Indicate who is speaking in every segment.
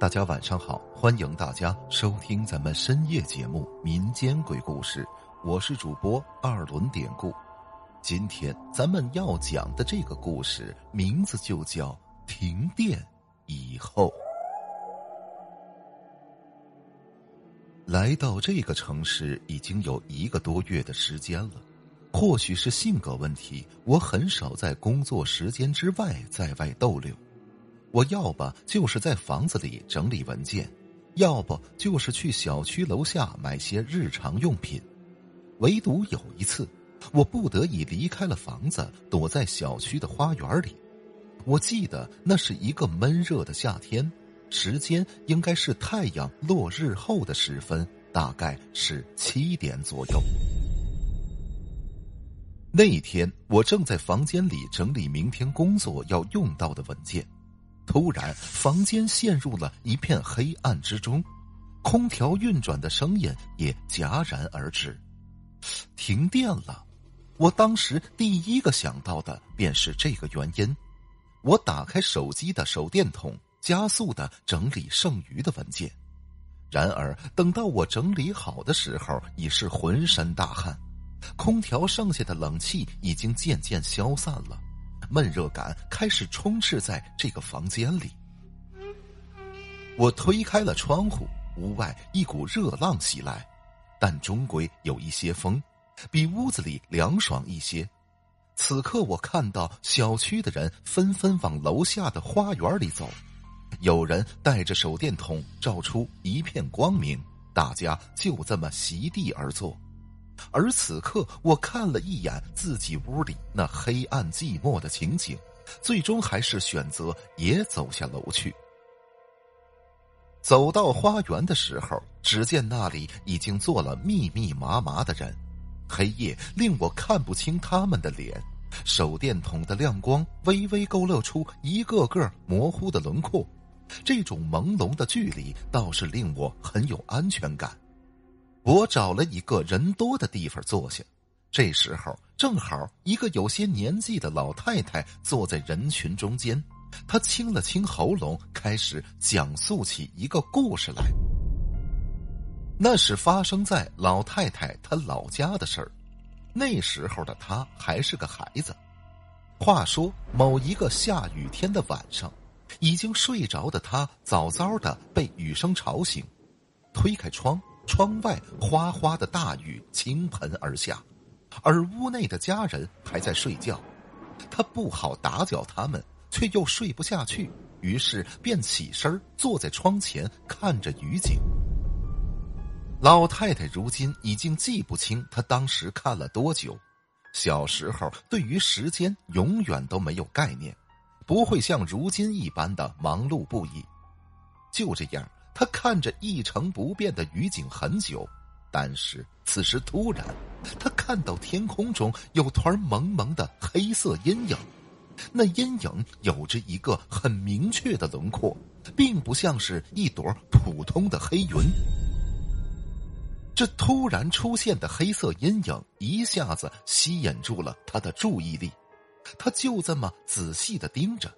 Speaker 1: 大家晚上好，欢迎大家收听咱们深夜节目《民间鬼故事》，我是主播二轮典故。今天咱们要讲的这个故事名字就叫“停电以后”。来到这个城市已经有一个多月的时间了，或许是性格问题，我很少在工作时间之外在外逗留。我要不就是在房子里整理文件，要不就是去小区楼下买些日常用品。唯独有一次，我不得已离开了房子，躲在小区的花园里。我记得那是一个闷热的夏天，时间应该是太阳落日后的时分，大概是七点左右。那天我正在房间里整理明天工作要用到的文件。突然，房间陷入了一片黑暗之中，空调运转的声音也戛然而止，停电了。我当时第一个想到的便是这个原因。我打开手机的手电筒，加速的整理剩余的文件。然而，等到我整理好的时候，已是浑身大汗，空调剩下的冷气已经渐渐消散了。闷热感开始充斥在这个房间里。我推开了窗户，屋外一股热浪袭来，但终归有一些风，比屋子里凉爽一些。此刻我看到小区的人纷纷往楼下的花园里走，有人带着手电筒照出一片光明，大家就这么席地而坐。而此刻，我看了一眼自己屋里那黑暗寂寞的情景，最终还是选择也走下楼去。走到花园的时候，只见那里已经坐了密密麻麻的人，黑夜令我看不清他们的脸，手电筒的亮光微微勾勒出一个个模糊的轮廓，这种朦胧的距离倒是令我很有安全感。我找了一个人多的地方坐下，这时候正好一个有些年纪的老太太坐在人群中间，她清了清喉咙，开始讲述起一个故事来。那是发生在老太太她老家的事儿，那时候的她还是个孩子。话说某一个下雨天的晚上，已经睡着的她早早的被雨声吵醒，推开窗。窗外哗哗的大雨倾盆而下，而屋内的家人还在睡觉，他不好打搅他们，却又睡不下去，于是便起身坐在窗前看着雨景。老太太如今已经记不清她当时看了多久，小时候对于时间永远都没有概念，不会像如今一般的忙碌不已，就这样。他看着一成不变的雨景很久，但是此时突然，他看到天空中有团蒙蒙的黑色阴影，那阴影有着一个很明确的轮廓，并不像是一朵普通的黑云。这突然出现的黑色阴影一下子吸引住了他的注意力，他就这么仔细的盯着。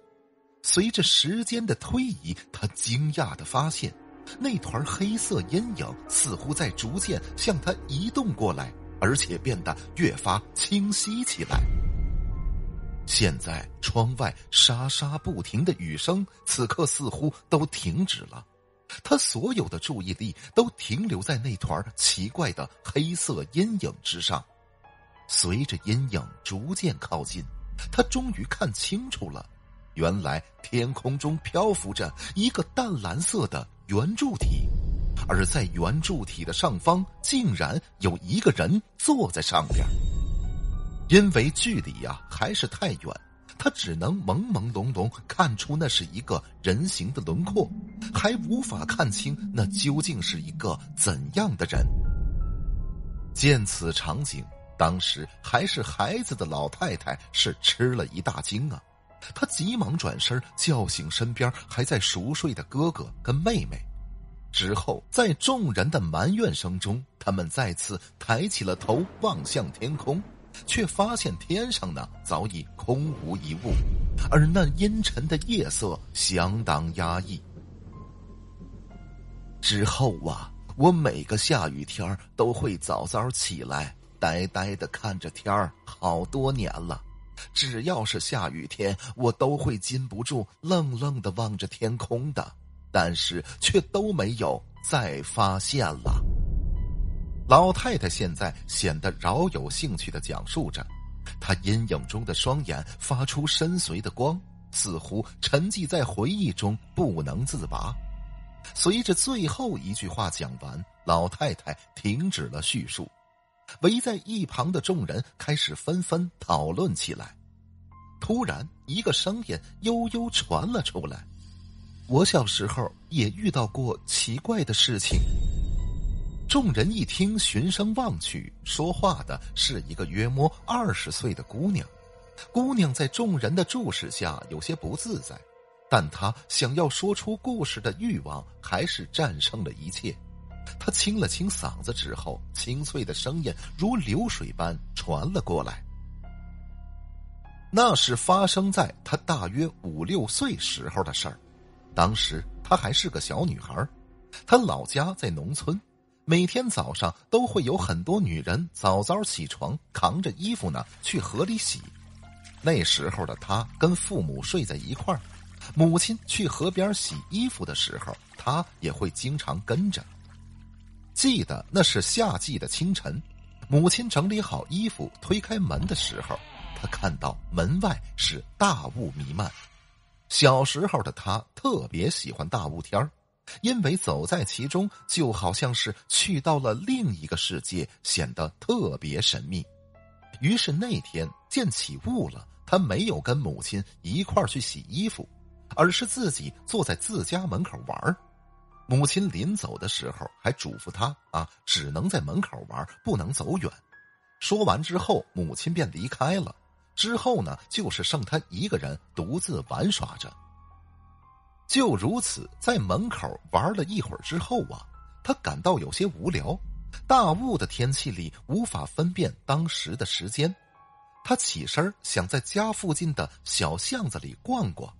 Speaker 1: 随着时间的推移，他惊讶的发现。那团黑色阴影似乎在逐渐向他移动过来，而且变得越发清晰起来。现在窗外沙沙不停的雨声，此刻似乎都停止了。他所有的注意力都停留在那团奇怪的黑色阴影之上。随着阴影逐渐靠近，他终于看清楚了，原来天空中漂浮着一个淡蓝色的。圆柱体，而在圆柱体的上方，竟然有一个人坐在上边。因为距离呀还是太远，他只能朦朦胧胧看出那是一个人形的轮廓，还无法看清那究竟是一个怎样的人。见此场景，当时还是孩子的老太太是吃了一大惊啊。他急忙转身叫醒身边还在熟睡的哥哥跟妹妹，之后在众人的埋怨声中，他们再次抬起了头望向天空，却发现天上呢早已空无一物，而那阴沉的夜色相当压抑。之后啊，我每个下雨天都会早早起来，呆呆的看着天儿，好多年了。只要是下雨天，我都会禁不住愣愣的望着天空的，但是却都没有再发现了。老太太现在显得饶有兴趣的讲述着，她阴影中的双眼发出深邃的光，似乎沉寂在回忆中不能自拔。随着最后一句话讲完，老太太停止了叙述，围在一旁的众人开始纷纷讨论起来。突然，一个声音悠悠传了出来：“我小时候也遇到过奇怪的事情。”众人一听，循声望去，说话的是一个约莫二十岁的姑娘。姑娘在众人的注视下有些不自在。但她想要说出故事的欲望还是战胜了一切。他清了清嗓子之后，清脆的声音如流水般传了过来。那是发生在他大约五六岁时候的事儿。当时她还是个小女孩，她老家在农村，每天早上都会有很多女人早早起床，扛着衣服呢去河里洗。那时候的她跟父母睡在一块儿。母亲去河边洗衣服的时候，他也会经常跟着。记得那是夏季的清晨，母亲整理好衣服，推开门的时候，他看到门外是大雾弥漫。小时候的他特别喜欢大雾天因为走在其中就好像是去到了另一个世界，显得特别神秘。于是那天见起雾了，他没有跟母亲一块儿去洗衣服。而是自己坐在自家门口玩母亲临走的时候还嘱咐他啊，只能在门口玩，不能走远。说完之后，母亲便离开了。之后呢，就是剩他一个人独自玩耍着。就如此，在门口玩了一会儿之后啊，他感到有些无聊。大雾的天气里，无法分辨当时的时间。他起身想在家附近的小巷子里逛逛。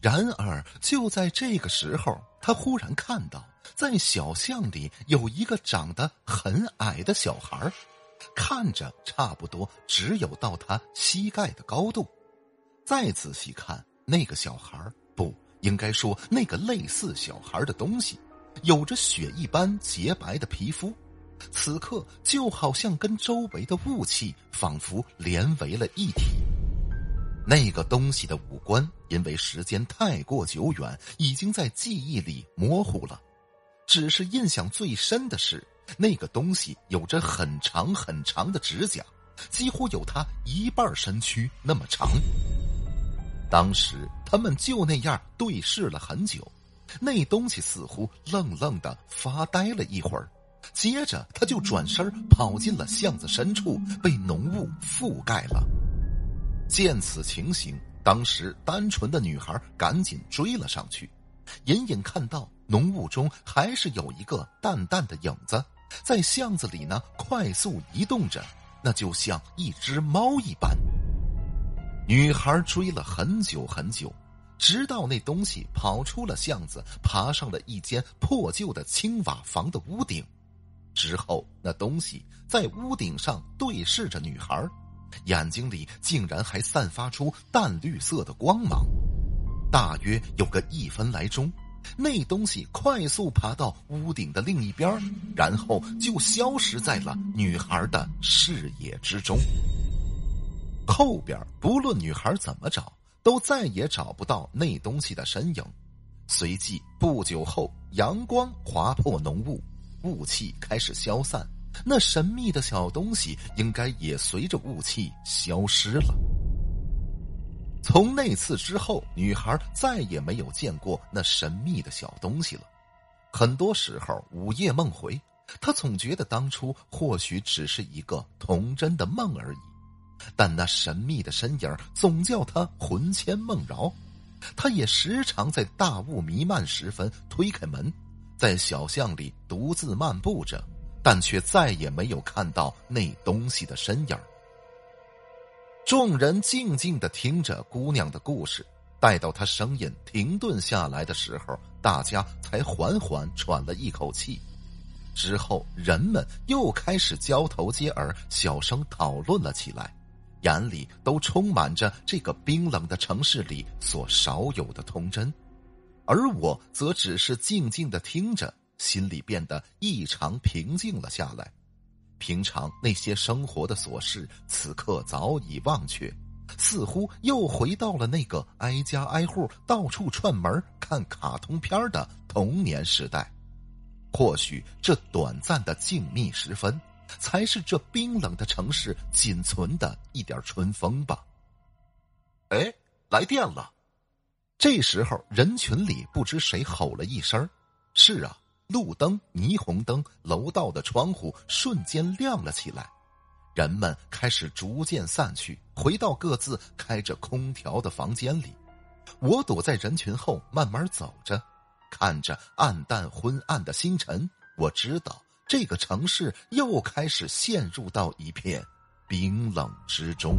Speaker 1: 然而，就在这个时候，他忽然看到，在小巷里有一个长得很矮的小孩看着差不多只有到他膝盖的高度。再仔细看，那个小孩不应该说那个类似小孩的东西，有着雪一般洁白的皮肤，此刻就好像跟周围的雾气仿佛连为了一体。那个东西的五官，因为时间太过久远，已经在记忆里模糊了。只是印象最深的是，那个东西有着很长很长的指甲，几乎有他一半身躯那么长。当时他们就那样对视了很久，那东西似乎愣愣的发呆了一会儿，接着他就转身跑进了巷子深处，被浓雾覆盖了。见此情形，当时单纯的女孩赶紧追了上去，隐隐看到浓雾中还是有一个淡淡的影子，在巷子里呢快速移动着，那就像一只猫一般。女孩追了很久很久，直到那东西跑出了巷子，爬上了一间破旧的青瓦房的屋顶，之后那东西在屋顶上对视着女孩。眼睛里竟然还散发出淡绿色的光芒，大约有个一分来钟，那东西快速爬到屋顶的另一边，然后就消失在了女孩的视野之中。后边不论女孩怎么找，都再也找不到那东西的身影。随即不久后，阳光划破浓雾，雾气开始消散。那神秘的小东西应该也随着雾气消失了。从那次之后，女孩再也没有见过那神秘的小东西了。很多时候午夜梦回，她总觉得当初或许只是一个童真的梦而已，但那神秘的身影总叫她魂牵梦绕。她也时常在大雾弥漫时分推开门，在小巷里独自漫步着。但却再也没有看到那东西的身影众人静静的听着姑娘的故事，待到她声音停顿下来的时候，大家才缓缓喘了一口气。之后，人们又开始交头接耳，小声讨论了起来，眼里都充满着这个冰冷的城市里所少有的童真。而我则只是静静的听着，心里变得异常平静了下来。平常那些生活的琐事，此刻早已忘却。似乎又回到了那个挨家挨户、到处串门看卡通片的童年时代。或许这短暂的静谧时分，才是这冰冷的城市仅存的一点春风吧。哎，来电了！这时候，人群里不知谁吼了一声：“是啊！”路灯、霓虹灯、楼道的窗户瞬间亮了起来。人们开始逐渐散去，回到各自开着空调的房间里。我躲在人群后，慢慢走着，看着暗淡昏暗的星辰。我知道，这个城市又开始陷入到一片冰冷之中。